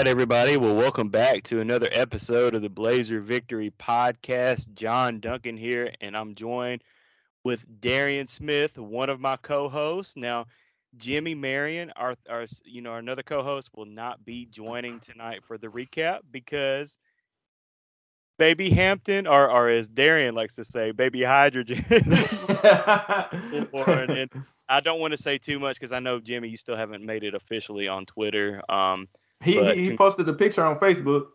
right, everybody. Well, welcome back to another episode of the Blazer Victory Podcast. John Duncan here, and I'm joined with Darian Smith, one of my co-hosts. Now, Jimmy Marion, our, our you know, another co-host, will not be joining tonight for the recap because Baby Hampton, or, or as Darian likes to say, Baby Hydrogen. and I don't want to say too much because I know Jimmy, you still haven't made it officially on Twitter. Um, he he, he posted the picture on Facebook.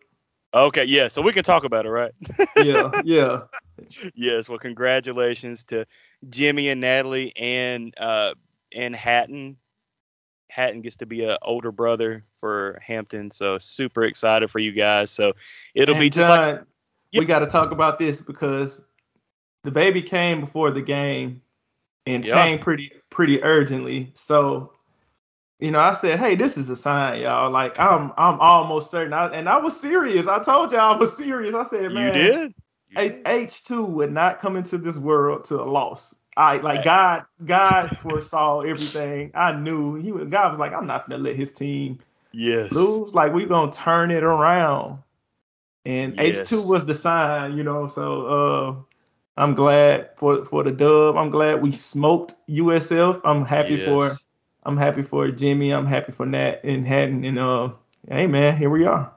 Okay, yeah, so we can talk about it, right? yeah, yeah. yes, well, congratulations to Jimmy and Natalie and uh and Hatton. Hatton gets to be an older brother for Hampton, so super excited for you guys. So it'll and be just John, like we got to talk about this because the baby came before the game and Yeah. came pretty pretty urgently. So you know, I said, "Hey, this is a sign, y'all. Like, I'm, I'm almost certain." I, and I was serious. I told y'all I was serious. I said, "Man, you did. H-. H2 would not come into this world to a loss. I like God. God foresaw everything. I knew he would. God was like, I'm not gonna let his team Yes. lose. Like we gonna turn it around. And Yes. H2 was the sign, you know. So uh, I'm glad for for the dub. I'm glad we smoked USF. I'm happy for Yes. I'm happy for Jimmy. I'm happy for Nat and Haddon. And uh, hey man, here we are.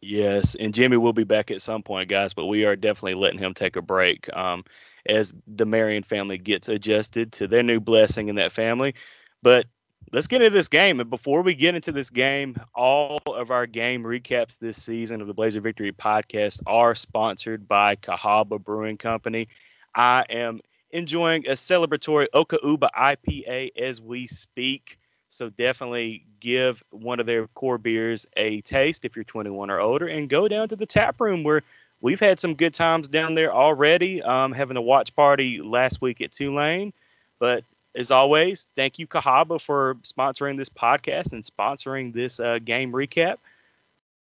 Yes, and Jimmy will be back at some point, guys, but we are definitely letting him take a break um, as the Marion family gets adjusted to their new blessing in that family. But let's get into this game. And before we get into this game, all of our game recaps this season of the Blazer Victory podcast are sponsored by Cahaba Brewing Company. I am enjoying a celebratory Okauba IPA as we speak. So definitely give one of their core beers a taste if you're 21 or older, and go down to the tap room where we've had some good times down there already. Um, having a watch party last week at Tulane, but as always, thank you Cahaba for sponsoring this podcast and sponsoring this uh, game recap.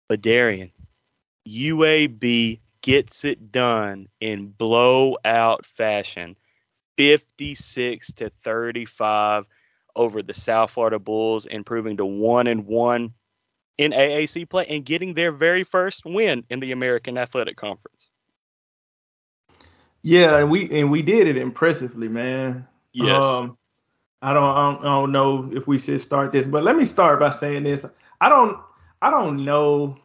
But Darian, UAB gets it done in blowout fashion, 56 to 35 over the South Florida Bulls, improving to one and one in AAC play and getting their very first win in the American Athletic Conference. Yeah, and we and we did it impressively, man. Yes. Um, I don't, I don't I don't know if we should start this, but let me start by saying this. I don't I don't know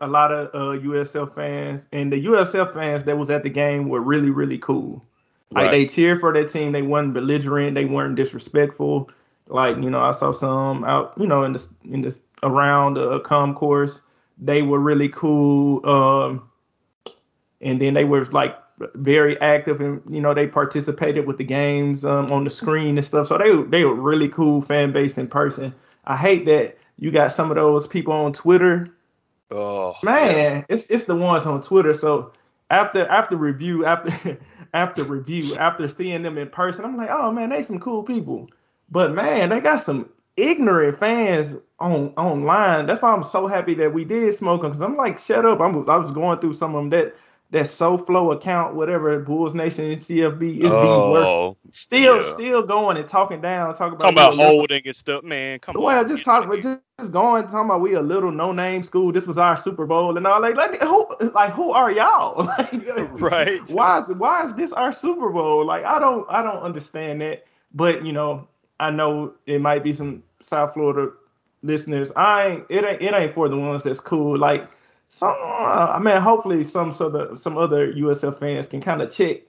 a lot of uh, USF fans, and the USF fans that was at the game were really really cool. Like they cheered for their team. They weren't belligerent. They weren't disrespectful. Like you know, I saw some out, you know, in this in this around the concourse. They were really cool. Um, and then they were like very active and you know they participated with the games um, on the screen and stuff. So they they were really cool fan base in person. I hate that you got some of those people on Twitter. Oh Man, it's it's the ones on Twitter. So after after review after after review after seeing them in person, I'm like, oh man, they some cool people. But man, they got some ignorant fans on online. That's why I'm so happy that we did smoke them because I'm like, shut up. I'm I was going through some of them that that SoFlo account, whatever Bulls Nation and CFB is the oh, worst. Oh, Still, yeah. still going and talking down, talking about talking about little- holding and stuff, man. Come well, on. just talking, just, just going, talking about we a little no name school. This was our Super Bowl and all. Like, like who, like who are y'all? Like, Right. Why is why is this our Super Bowl? Like, I don't I don't understand that. But you know, I know it might be some South Florida listeners. I ain't it ain't it ain't for the ones that's cool. Like some, uh, I mean, hopefully some sort of some other USF fans can kind of check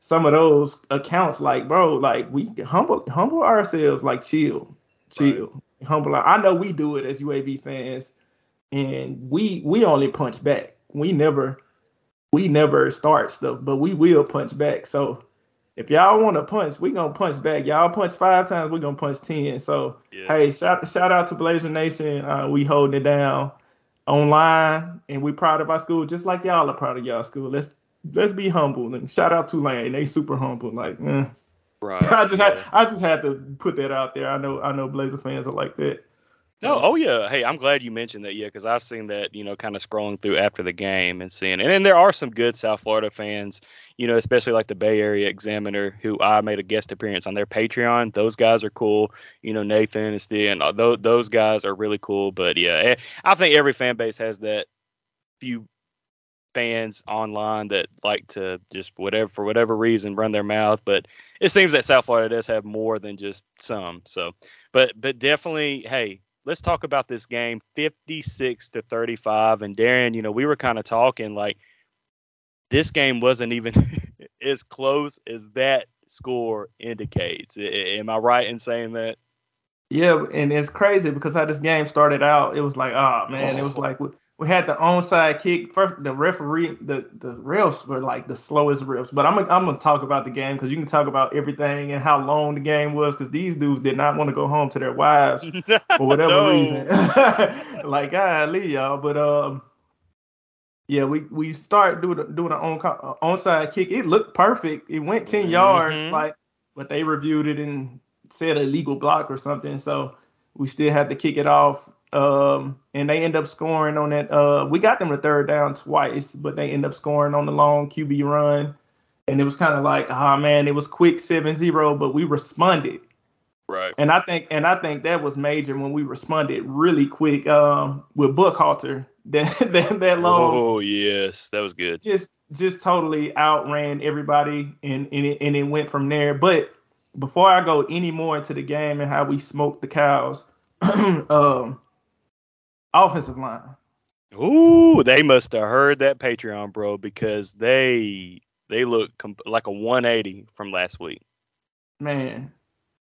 some of those accounts. Like, bro, like we humble humble ourselves. Like, chill, chill, humble. I know we do it as UAB fans, and we we only punch back. We never we never start stuff, but we will punch back. So if y'all want to punch, we gonna punch back. Y'all punch five times, we gonna punch ten. So Yes. hey, shout shout out to Blazer Nation. Uh, we holding it down online, and we proud of our school, just like y'all are proud of y'all school. Let's let's be humble and shout out Tulane. They super humble. Like, eh. Right. I just had. I just had to put that out there. I know I know Blazer fans are like that. Oh, oh yeah. Hey, I'm glad you mentioned that. Yeah, because I've seen that. You know, kind of scrolling through after the game and seeing, and, and there are some good South Florida fans. You know, especially like the Bay Area Examiner, who I made a guest appearance on their Patreon. Those guys are cool. You know, Nathan and Stan. Those those guys are really cool. But yeah, eh, I think every fan base has that few fans online that like to just whatever for whatever reason run their mouth. But it seems that South Florida does have more than just some. So, but but definitely, hey, let's talk about this game 56 to 35 and Darian, you know, we were kind of talking like this game wasn't even as close as that score indicates. Am I right in saying that? Yeah, and it's crazy because how this game started out, it was like, oh man, it was like we had the onside kick. First, the referee, the the refs were like the slowest refs. But I'm I'm gonna talk about the game because you can talk about everything and how long the game was because these dudes did not want to go home to their wives for whatever reason. like, I leave y'all. But um, yeah, we we start doing doing an on onside kick. It looked perfect. It went 10 mm-hmm. yards, like, but they reviewed it and said illegal block or something. So we still had to kick it off. Um, and they end up scoring on that. Uh, we got them the third down twice, but they end up scoring on the long QB run. And it was kind of like, oh man, it was quick 7-0, but we responded. Right. And I think and I think that was major when we responded really quick um, with Buckhalter. That that that long. Oh yes, that was good. Just just totally outran everybody and and it, and it went from there. But before I go any more into the game and how we smoked the cows, um, offensive line. Ooh, they must have heard that Patreon, bro, because they they look comp- like a 180 from last week. Man,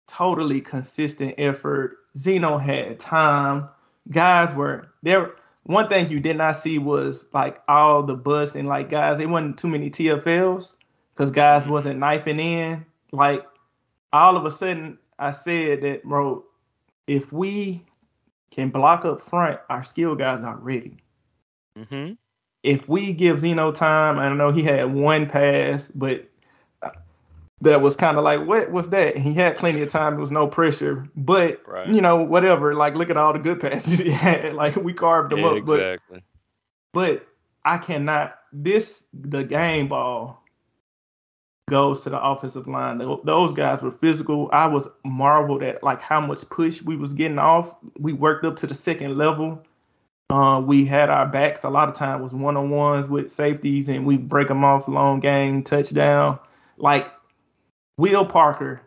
totally consistent effort. Zeno had time. Guys were there. One thing you did not see was like all the bust and like guys. It wasn't too many TFLs because guys mm-hmm. wasn't knifing in. Like all of a sudden, I said that, bro. If we can block up front, our skill guys are ready. Mm-hmm. If we give Zeno time, I don't know he had one pass, but that was kind of like, what was that? He had plenty of time. There was no pressure, but right. you know, whatever. Like, look at all the good passes he had. Like, we carved them yeah, up. Exactly. But, but I cannot. This the game ball goes to the offensive line. Those guys were physical. I was marveled at like how much push we was getting off. We worked up to the second level. Uh, we had our backs a lot of time was one on ones with safeties, and we break them off long game touchdown. Like Will Parker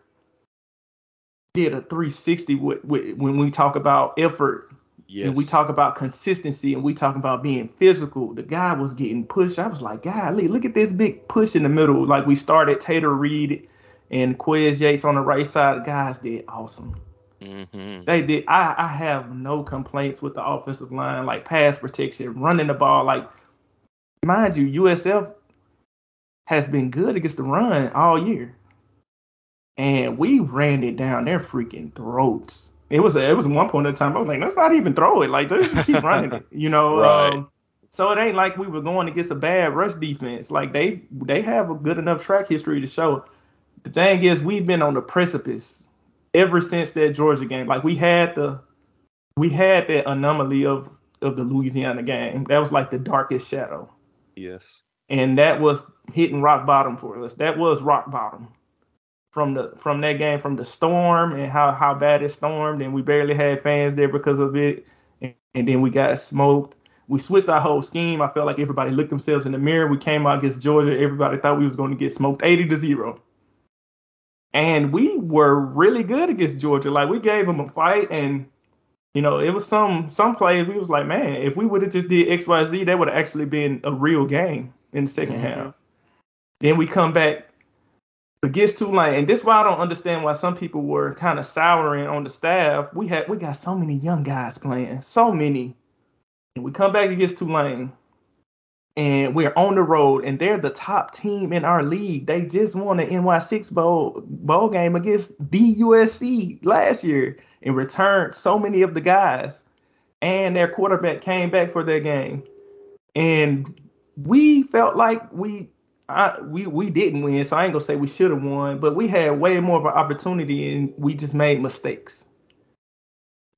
did a 360 with, with, when we talk about effort Yes. And we talk about consistency and we talk about being physical. The guy was getting pushed. I was like, golly, look at this big push in the middle. Like we started Tater Reed and Quez Yates on the right side. Guys did awesome. Mm-hmm. They did. I, I have no complaints with the offensive line, like pass protection, running the ball. Like, mind you, USF has been good against the run all year. And we ran it down their freaking throats it was it was one point in time I was like, let's not even throw it. Like let's just keep running it. You know. Right. Um, so it ain't like we were going against a bad rush defense. Like they they have a good enough track history to show. The thing is, we've been on the precipice ever since that Georgia game. Like we had the we had that anomaly of of the Louisiana game. That was like the darkest shadow. Yes. And that was hitting rock bottom for us. That was rock bottom from the from that game from the storm and how how bad it stormed and we barely had fans there because of it. And, and, then we got smoked. We switched our whole scheme. I felt like everybody looked themselves in the mirror. We came out against georgia. Everybody thought we was going to get smoked 80 to 0 and we were really good against georgia. Like we gave them a fight and you know it was some some plays we was like man if we would have just did xyz that would have actually been a real game in the 2nd mm-hmm. half. Then we come back against Tulane, and this is why I don't understand why some people were kind of souring on the staff. We had we got so many young guys playing, so many, and we come back against Tulane, and we're on the road, and they're the top team in our league. They just won the NY6 bowl bowl game against the USC last year, and returned so many of the guys, and their quarterback came back for their game, and we felt like we I, we we didn't win, so I ain't gonna say we should have won, but we had way more of an opportunity and we just made mistakes.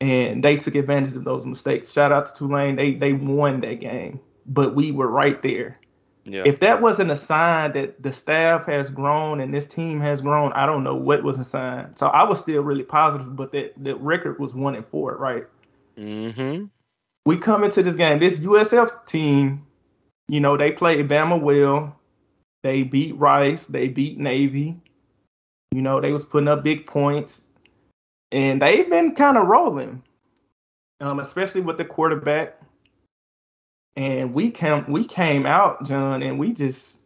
and they took advantage of those mistakes. Shout out to Tulane, they they won that game, but we were right there. Yeah. If that wasn't a sign that the staff has grown and this team has grown, I don't know what was a sign. So I was still really positive, but that the record was one and four, right? Mm-hmm. We come into this game. This USF team, you know, they played Bama well. They beat Rice. They beat Navy. You know, they was putting up big points, and they've been kind of rolling, um, especially with the quarterback. And we came we came out, John, and we just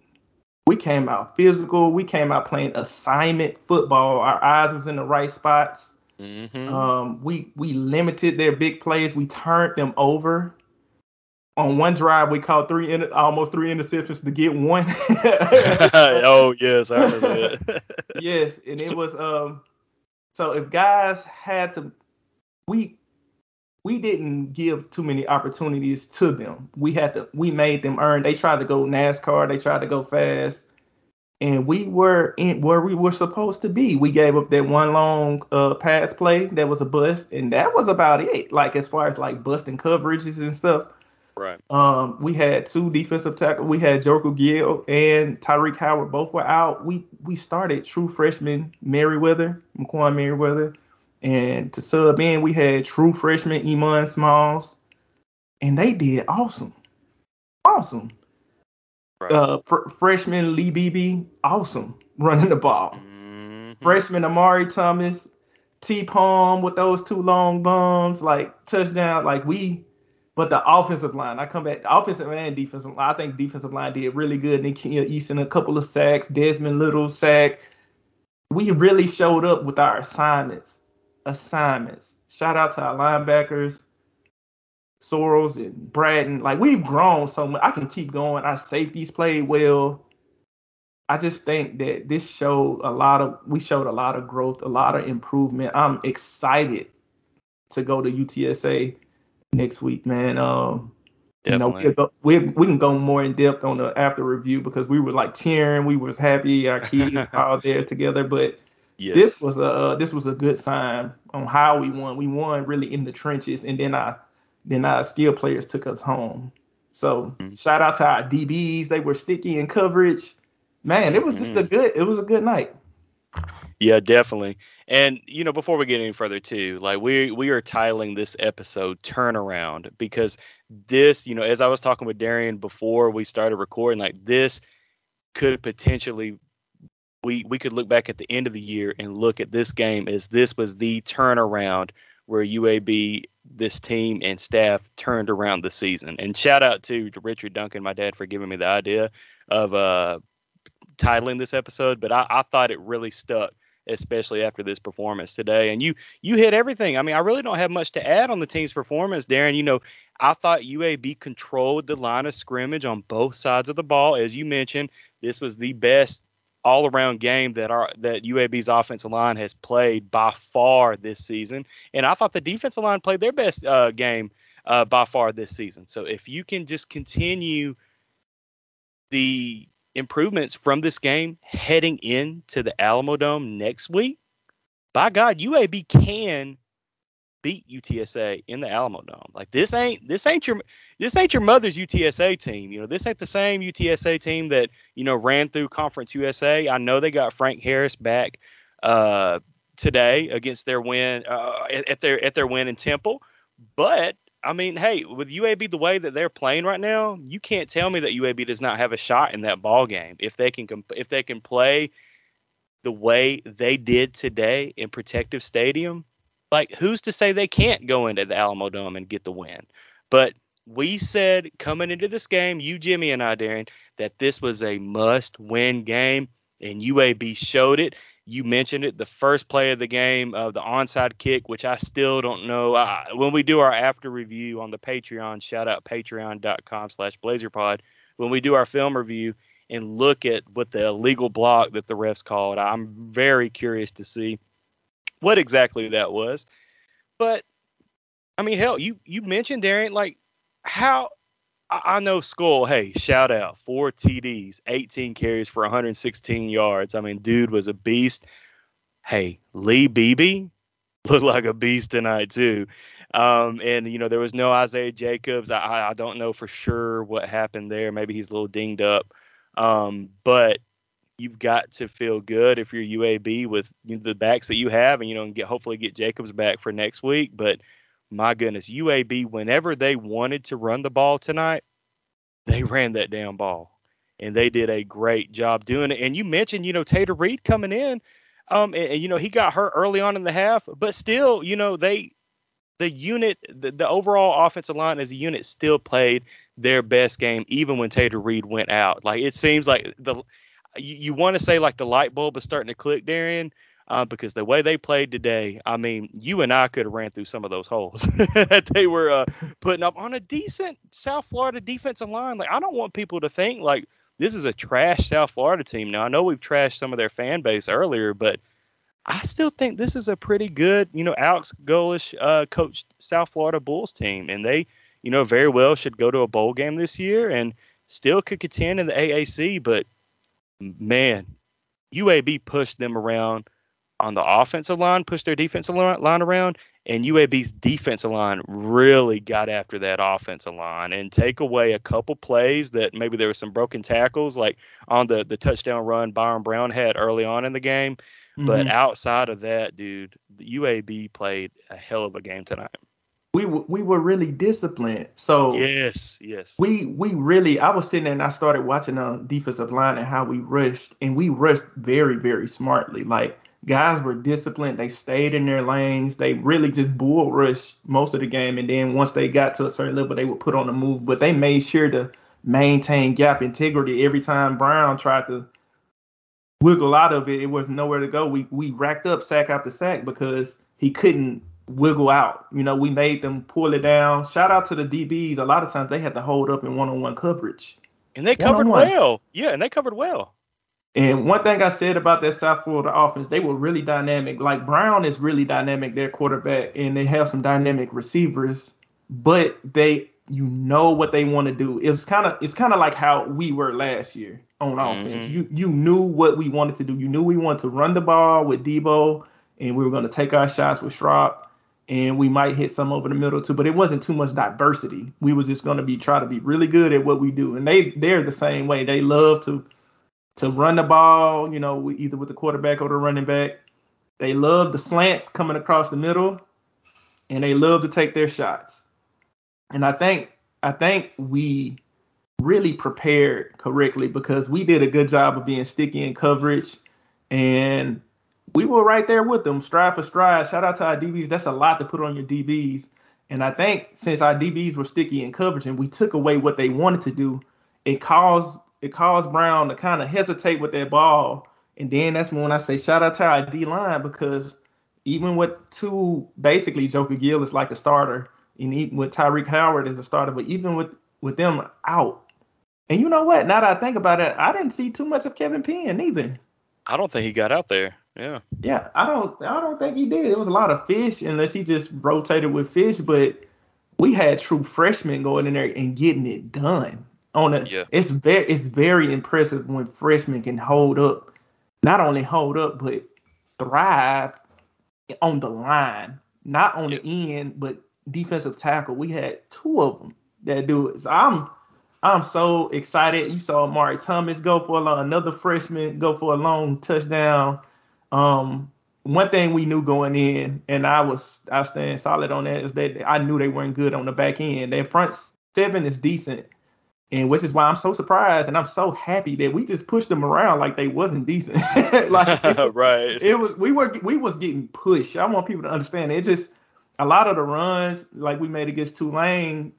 we came out physical. We came out playing assignment football. Our eyes was in the right spots. Mm-hmm. Um, we we limited their big plays. We turned them over. On one drive, we caught three in, almost three interceptions to get one. oh yes, I remember that. yes, and it was um. So if guys had to, we we didn't give too many opportunities to them. We had to we made them earn. They tried to go NASCAR, they tried to go fast, and we were in where we were supposed to be. We gave up that one long uh, pass play that was a bust, and that was about it. Like as far as like busting coverages and stuff. Right. Um, we had two defensive tackle. We had Joker Gill and Tyreek Howard both were out. We we started true freshman Merriweather, McQuan Merriweather. And to sub in, we had true freshman Iman Smalls, and they did awesome, awesome. Right. Uh, fr- freshman Lee Beebe, awesome running the ball. Mm-hmm. Freshman Amari Thomas, T Palm with those two long bombs, like touchdown. Like we, but the offensive line, I come back, the offensive and defensive line. I think defensive line did really good. Nikia uh, Easton a couple of sacks, Desmond Little sack. We really showed up with our assignments assignments. Shout out to our linebackers, Sorrels and Braden. Like we've grown so much. I can keep going. Our safeties played well. I just think that this showed a lot of we showed a lot of growth, a lot of improvement. I'm excited to go to UTSA next week, man. Um, Definitely. You know, we we can go more in depth on the after review because we were like cheering, we was happy, our kids all there together. But Yes. This was a uh, this was a good sign on how we won. We won really in the trenches, and then our then our skill players took us home. So mm-hmm. shout out to our DBs. They were sticky in coverage. Man, it was just mm-hmm. a good it was a good night. Yeah, definitely. And you know, before we get any further too, like we we are titling this episode turnaround because this, you know, as I was talking with Darian before we started recording, like this could potentially we we could look back at the end of the year and look at this game as this was the turnaround where UAB, this team and staff turned around the season. And shout out to, to Richard Duncan, my dad, for giving me the idea of uh, titling this episode. But I, I thought it really stuck, especially after this performance today. And you you hit everything. I mean, I really don't have much to add on the team's performance, Darian. You know, I thought UAB controlled the line of scrimmage on both sides of the ball, as you mentioned. This was the best all around game that our that UAB's offensive line has played by far this season. And I thought the defensive line played their best uh, game uh, by far this season. So if you can just continue the improvements from this game heading into the Alamodome next week, by God, UAB can beat UTSA in the Alamodome. Like this ain't this ain't your this ain't your mother's UTSA team. You know, this ain't the same UTSA team that you know ran through Conference USA. I know they got Frank Harris back uh, today against their win uh, at their at their win in Temple, but I mean, hey, with UAB the way that they're playing right now, you can't tell me that UAB does not have a shot in that ball game if they can if they can play the way they did today in Protective Stadium like who's to say they can't go into the Alamodome and get the win? But we said coming into this game, you, Jimmy, and I, Darian, that this was a must-win game, and UAB showed it. You mentioned it, the first play of the game, uh, the onside kick, which I still don't know. I, when we do our after review on the Patreon, shout out patreon.com slash blazerpod. When we do our film review and look at what the illegal block that the refs called, I'm very curious to see what exactly that was. But I mean, hell, you you mentioned Darian, like how I, know Skull. Hey, shout out four TDs, 18 carries for 116 yards. I mean, dude was a beast. Hey, Lee Beebe, looked like a beast tonight too. Um, and you know there was no Isaiah Jacobs. I, I don't know for sure what happened there. Maybe he's a little dinged up. Um, but you've got to feel good if you're UAB with the backs that you have, and you know, and get hopefully get Jacobs back for next week. But my goodness, UAB, whenever they wanted to run the ball tonight, they ran that damn ball, and they did a great job doing it. And you mentioned, you know, Tater Reed coming in, um, and, and you know he got hurt early on in the half, but still, you know, they the unit, the, the overall offensive line as a unit still played their best game, even when Tater Reed went out. Like it seems like the you, you want to say like the light bulb is starting to click, Darian, uh, because the way they played today, I mean, you and I could have ran through some of those holes that they were uh, putting up on a decent South Florida defensive line. Like, I don't want people to think like this is a trash South Florida team. Now, I know we've trashed some of their fan base earlier, but I still think this is a pretty good, you know, Alex Golesh uh, coached South Florida Bulls team, and they, you know, very well should go to a bowl game this year and still could contend in the AAC. But man, UAB pushed them around on the offensive line, pushed their defensive line around, and UAB's defensive line really got after that offensive line and take away a couple plays that maybe there were some broken tackles, like on the the touchdown run Byron Brown had early on in the game. Mm-hmm. But outside of that, dude, UAB played a hell of a game tonight we we were really disciplined. So yes, yes. We we really I was sitting there and I started watching on uh, defensive line and how we rushed and we rushed very very smartly. Like guys were disciplined. They stayed in their lanes. They really just bull rushed most of the game. And then once they got to a certain level, they would put on a move. But they made sure to maintain gap integrity every time Brown tried to wiggle out of it. It was nowhere to go. We we racked up sack after sack because he couldn't wiggle out. You know, we made them pull it down. Shout out to the DBs. A lot of times they had to hold up in one-on-one coverage. And they covered one-on-one. well. Yeah, and they covered well. And one thing I said about that South Florida offense, they were really dynamic. Like Brown is really dynamic, their quarterback, and they have some dynamic receivers, but they you know what they want to do. It's kind of it's kind of like how we were last year on mm-hmm. offense. You you knew what we wanted to do. You knew we wanted to run the ball with Debo, and we were going to take our shots with Schrock and we might hit some over the middle too, but it wasn't too much diversity. We was just going to be try to be really good at what we do, and they they're the same way. They love to to run the ball, you know, either with the quarterback or the running back. They love the slants coming across the middle, and they love to take their shots. And I think I think we really prepared correctly because we did a good job of being sticky in coverage and we were right there with them, stride for stride. Shout out to our DBs. That's a lot to put on your DBs. And I think since our DBs were sticky in coverage and we took away what they wanted to do, it caused it caused Brown to kind of hesitate with that ball. And then that's when I say shout out to our D line because even with two basically Joker Gill is like a starter, and even with Tyreek Howard as a starter, but even with with them out. And you know what? Now that I think about it, I didn't see too much of Kevin Penn either. I don't think he got out there. Yeah. Yeah, I don't I don't think he did. It was a lot of fish unless he just rotated with fish, but we had true freshmen going in there and getting it done. On a yeah. it's very it's very impressive when freshmen can hold up. Not only hold up, but thrive on the line. Not on yeah. the end, but defensive tackle. We had two of them that do it. So I'm I'm so excited. You saw Mari Thomas go for a long, another freshman go for a long touchdown. Um, one thing we knew going in, and I was I stand solid on that, is that I knew they weren't good on the back end. Their front seven is decent, and which is why I'm so surprised and I'm so happy that we just pushed them around like they wasn't decent. like it, right, it was we were we was getting pushed. I want people to understand it. Just a lot of the runs like we made against Tulane,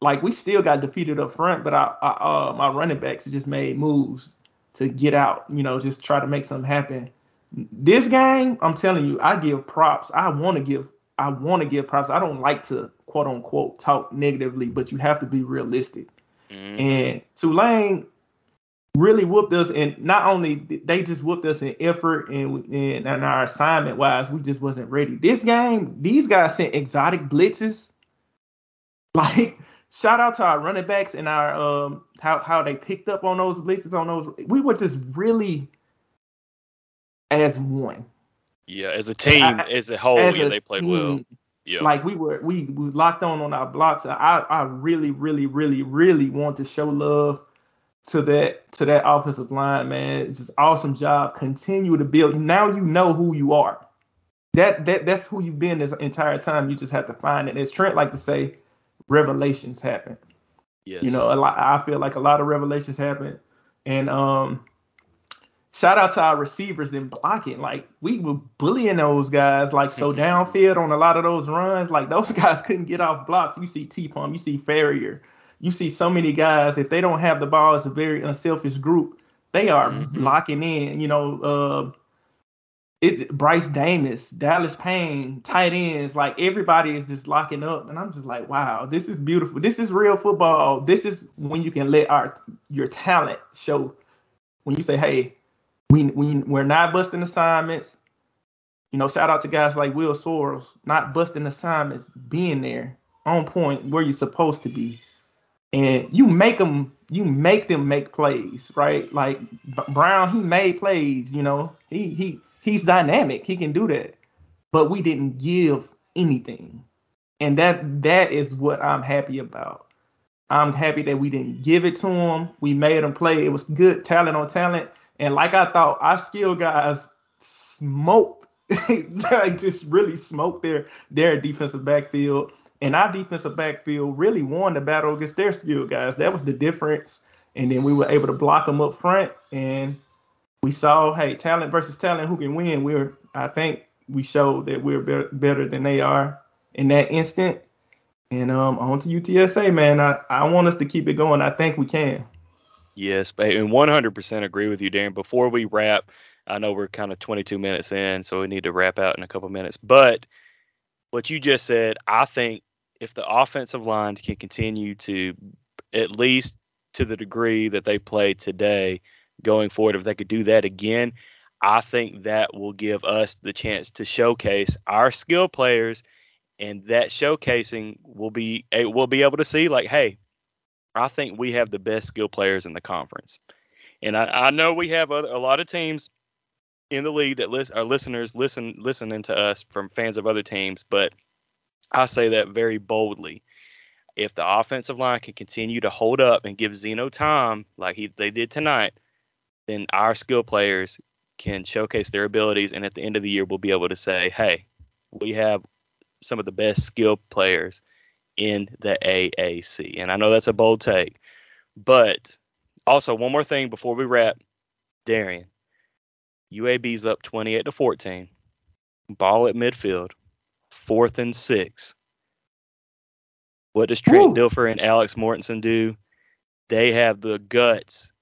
like we still got defeated up front, but I, I uh, my running backs just made moves to get out. You know, just try to make something happen. This game, I'm telling you, I give props. I want to give I want to give props. I don't like to quote unquote talk negatively, but you have to be realistic. Mm-hmm. And Tulane really whooped us, and not only they just whooped us in effort and, and, and our assignment wise, we just wasn't ready. This game, these guys sent exotic blitzes. Like shout out to our running backs and our um how how they picked up on those blitzes on those. We were just really as one. Yeah, as a team, I, as a whole, as yeah, a they played team, well. Yeah. Like we were, we we locked on on our blocks. I I really, really, really, really want to show love to that to that offensive line, man. It's just awesome job. Continue to build. Now you know who you are. That that that's who you've been this entire time. You just have to find it. As Trent like to say, revelations happen. Yes. You know, a lot, I feel like a lot of revelations happen, and um, shout out to our receivers in blocking. Like we were bullying those guys. Like so downfield on a lot of those runs, like those guys couldn't get off blocks. You see T Palm, you see Farrier, you see so many guys. If they don't have the ball, it's a very unselfish group. They are mm-hmm. locking in. You know, uh, it's Bryce Davis, Dallas Payne, tight ends, like everybody is just locking up, and I'm just like, wow, this is beautiful. This is real football. This is when you can let our your talent show. When you say, hey, we we we're not busting assignments. You know, shout out to guys like Will Soros, not busting assignments, being there on point where you're supposed to be, and you make them you make them make plays, right? Like Brown, he made plays. You know, he he he's dynamic. He can do that. But we didn't give anything. And that that is what I'm happy about. I'm happy that we didn't give it to him. We made him play. It was good talent on talent. And like I thought, our skill guys smoked. like just really smoked their their defensive backfield. And our defensive backfield really won the battle against their skill guys. That was the difference. And then we were able to block them up front. And we saw, hey, talent versus talent, who can win? We're, I think, we showed that we're be- better than they are in that instant. And um, on to UTSA, man. I, I want us to keep it going. I think we can. Yes, and 100% agree with you, Darian. Before we wrap, I know we're kind of 22 minutes in, so we need to wrap out in a couple minutes. But what you just said, I think if the offensive line can continue to, at least to the degree that they play today, going forward. If they could do that again, I think that will give us the chance to showcase our skill players, and that showcasing will be we'll be able to see like, hey, I think we have the best skill players in the conference, and I, I know we have other, a lot of teams in the league that list, our listeners listen listening to us from fans of other teams, but I say that very boldly. If the offensive line can continue to hold up and give Zeno time like he, they did tonight, then our skill players can showcase their abilities, and at the end of the year, we'll be able to say, hey, we have some of the best skill players in the AAC. And I know that's a bold take, but also one more thing before we wrap, Darian, UAB's up 28 to 14, ball at midfield, fourth and six. What does Trent Woo. Dilfer and Alex Mortensen do? They have the guts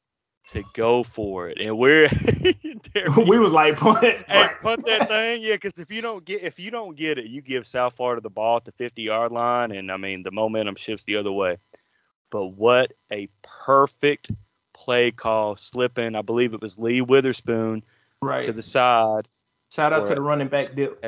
to go for it, and we're we was like punt, hey, punt that thing, yeah. Because if you don't get if you don't get it, you give South Florida the ball at the 50 yard line, and I mean the momentum shifts the other way. But what a perfect play call, slipping. I believe it was Lee Witherspoon right. to the side. Shout out to the running back dip.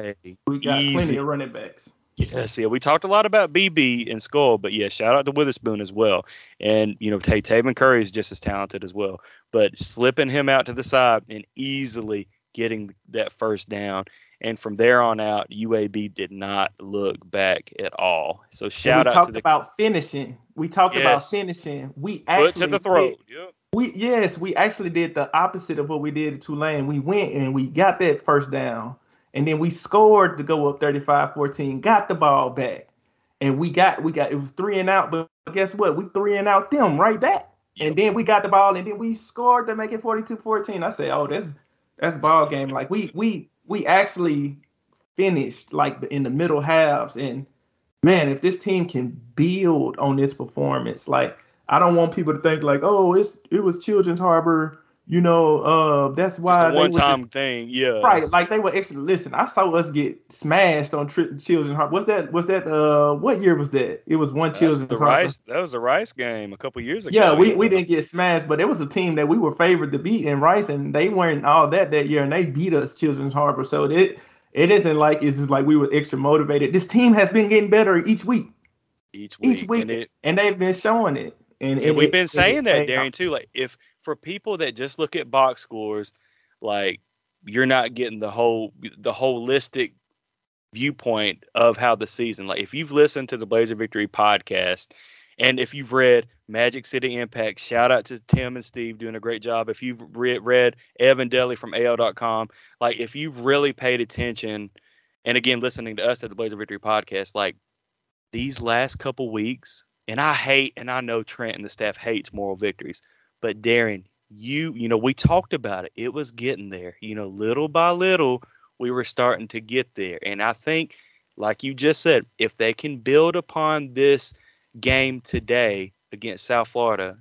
we got easy, plenty of running backs. Yes, yeah, we talked a lot about BB and Skull, but yeah, shout out to Witherspoon as well. And you know, hey, Taven Curry is just as talented as well. But slipping him out to the side and easily getting that first down, and from there on out, UAB did not look back at all. So shout out to the about finishing. We talked yes. about finishing. We actually Foot to the throat. Did, yep. We yes, we actually did the opposite of what we did at Tulane. We went and we got that first down and then we scored to go up 35-14, got the ball back. And we got we got it was three and out, but guess what? We three and out them right back. And then we got the ball and then we scored to make it 42-14. I say, oh, that's that's ball game. Like we we we actually finished like in the middle halves. And man, if this team can build on this performance, like I don't want people to think like, oh, it's it was Children's Harbor you know, uh, that's why one time just, thing, yeah. Right, like they were extra. Listen, I saw us get smashed on tri- Children's Heart. Was that? Was that? Uh, what year was that? It was one Children's the Heart. Rice. That was a Rice game a couple years ago. Yeah, we, we didn't get smashed, but it was a team that we were favored to beat in Rice, and they weren't all that that year, and they beat us Children's Harbor. So it it isn't like it's just like we were extra motivated. This team has been getting better each week. Each week, each week, and, it, and they've been showing it. And, and, we've been saying that, Darian, too. Like if for people that just look at box scores, like you're not getting the whole the holistic viewpoint of how the season. Like if you've listened to the Blazer Victory podcast, and if you've read Magic City Impact, shout out to Tim and Steve doing a great job. If you've read, read Evan Deli from AL.com, like if you've really paid attention, and again listening to us at the Blazer Victory podcast, like these last couple weeks, and I hate, and I know Trent and the staff hates moral victories, but Darian, you, you know, we talked about it. It was getting there. You know, little by little, we were starting to get there. And I think, like you just said, if they can build upon this game today against South Florida,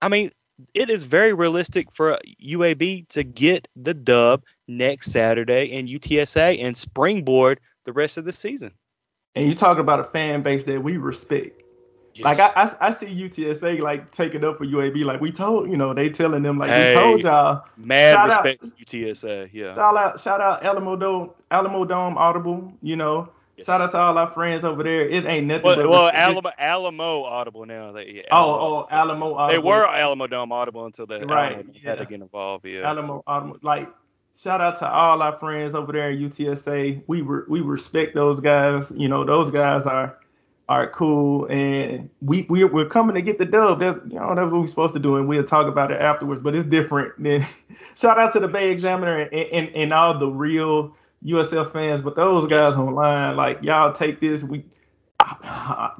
I mean, it is very realistic for UAB to get the dub next Saturday in UTSA and springboard the rest of the season. And you talk about a fan base that we respect. Yes. Like I, I, I, see UTSA like taking up for UAB. Like we told, you know, they telling them like hey, we told y'all. Mad shout respect out, UTSA. Yeah. Shout out, shout out Alamo Dome, Alamo Dome Audible. You know, yes. shout out to all our friends over there. It ain't nothing. Well, well Alamo, Alamo Audible now. They, yeah, oh, Alamo, oh, oh, Alamo Audible. They were Alamodome Audible until they right, yeah. had to get involved. Yeah. Alamo Audible, like shout out to all our friends over there in UTSA. We re- we respect those guys. You know, those guys are all right, cool. And we, we we're coming to get the dub. That's you know that's what we're supposed to do, and we'll talk about it afterwards. But it's different. Then shout out to the Bay Examiner and, and, and all the real USF fans. But those guys online, like y'all take this. We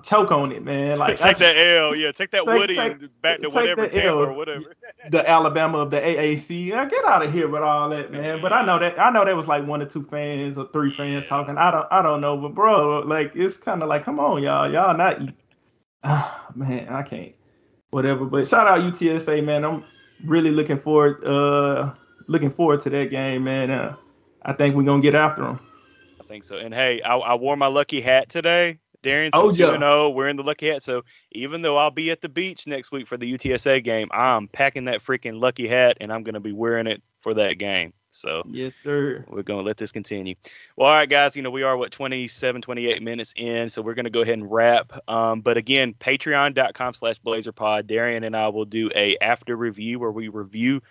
choke on it, man. Like take that L, yeah, take that take, Woody take, and back to whatever Tampa or whatever. The Alabama of the AAC. get out of here with all that, man. But I know that I know there was like one or two fans or three fans talking. I don't I don't know, but bro, like it's kind of like, come on, y'all, y'all not. Oh, man, I can't. Whatever. But shout out UTSA, man. I'm really looking forward uh looking forward to that game, man. Uh, I think we're gonna get after them. I think so. And hey, I, I wore my lucky hat today. Darian. So oh, yeah. 0 we're in the lucky hat. So even though I'll be at the beach next week for the UTSA game, I'm packing that freaking lucky hat and I'm going to be wearing it for that game. So yes, sir. We're going to let this continue. Well, all right, guys. You know we are what 27, 28 minutes in, so we're going to go ahead and wrap. Um, but again, Patreon.com/slash BlazerPod. Darian and I will do a after review where we review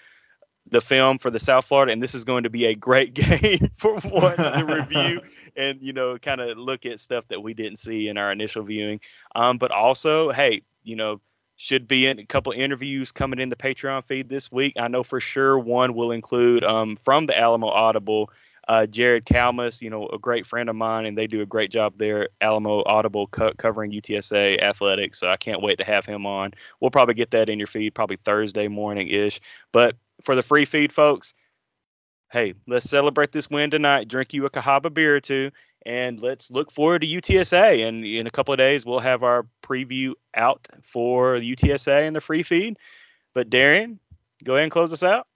the film for the South Florida, and this is going to be a great game for once to review and you know kind of look at stuff that we didn't see in our initial viewing. Um, but also, hey, you know, should be in a couple interviews coming in the Patreon feed this week. I know for sure one will include um, from the Alamo Audible. Uh, Jared Kalmus, you know, a great friend of mine, and they do a great job there. Alamo Audible co- covering UTSA athletics, so I can't wait to have him on. We'll probably get that in your feed probably Thursday morning ish. But for the free feed folks, hey, let's celebrate this win tonight. Drink you a Cahaba beer or two, and let's look forward to UTSA. And in a couple of days, we'll have our preview out for the UTSA and the free feed. But Darian, go ahead and close us out.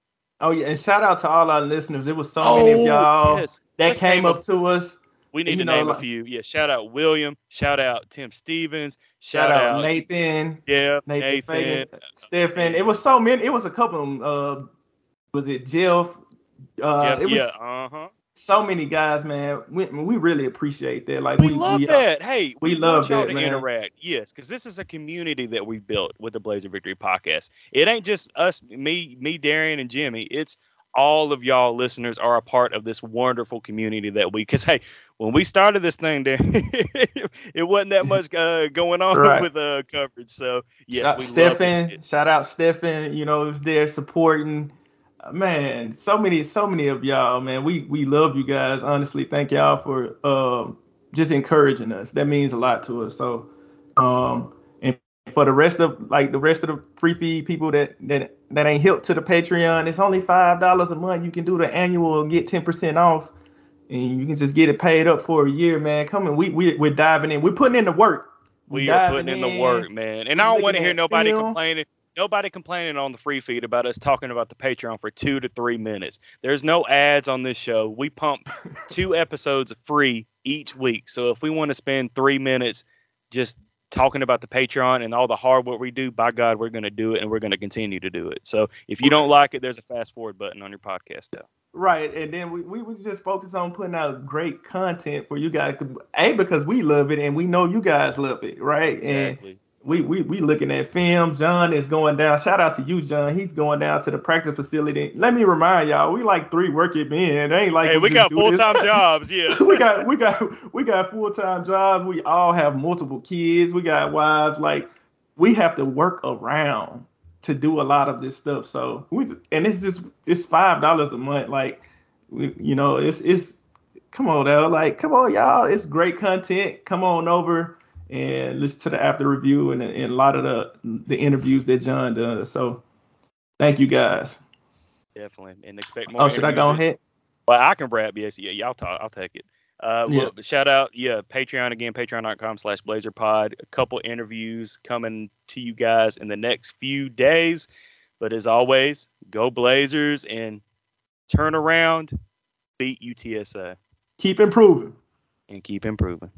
Oh yeah, and shout out to all our listeners. There was so oh, many of oh, y'all yes. that let's came up to us. We need to know, name like, a few. Yeah, shout out William. Shout out Tim Stevens. Shout, shout out, Nathan. Yeah, Nathan. Nathan Stephen. It was so many. It was a couple of them. Uh, was it Jeff? Uh, Jeff it was yeah. Uh huh. So many guys, man. We, we really appreciate that. Like we, we love we, uh, that. Hey, we, we love that, to man. interact. Yes, because this is a community that we've built with the Blazer Victory podcast. It ain't just us, me, me, Darian, and Jimmy. It's all of y'all listeners are a part of this wonderful community that we because hey when we started this thing there it wasn't that much uh, going on right. with uh coverage so yes shout, we Stephen shout out Stephen you know was there supporting man so many so many of y'all man we we love you guys honestly thank y'all for um just encouraging us that means a lot to us so um for the rest of like the rest of the free feed people that that that ain't hip to the Patreon, it's only five dollars a month. You can do the annual and get ten percent off, and you can just get it paid up for a year, man. Come on, we we we're diving in. We're putting in the work. We, we are putting in, in, the work, man. And I don't want to hear nobody film. complaining. Nobody complaining on the free feed about us talking about the Patreon for two to three minutes. There's no ads on this show. We pump two episodes free each week. So if we want to spend three minutes just talking about the Patreon and all the hard work we do, by God, we're going to do it and we're going to continue to do it. So if you don't like it, there's a fast forward button on your podcast now. Right, and then we, we was just focused on putting out great content for you guys. A because we love it and we know you guys love it, right? Exactly. And we we we looking at film. John is going down. Shout out to you, John. He's going down to the practice facility. Let me remind y'all, we like three working men. It ain't like hey, we, we got full time jobs. Yeah, we got we got we got full time jobs. We all have multiple kids. We got wives. Like we have to work around to do a lot of this stuff. So we and it's just it's five dollars a month. Like we, you know, it's it's come on now, like come on y'all, it's great content. Come on over and listen to the after review and, and a lot of the the interviews that John does. So thank you guys. Definitely, and expect more. Oh, should I go ahead? Well, I can wrap. Yes, yeah, y'all talk. I'll take it. Uh, yeah. Shout out, yeah, Patreon again, patreon.com slash blazerpod. A couple interviews coming to you guys in the next few days. But as always, go Blazers and turn around, beat UTSA. Keep improving. And keep improving.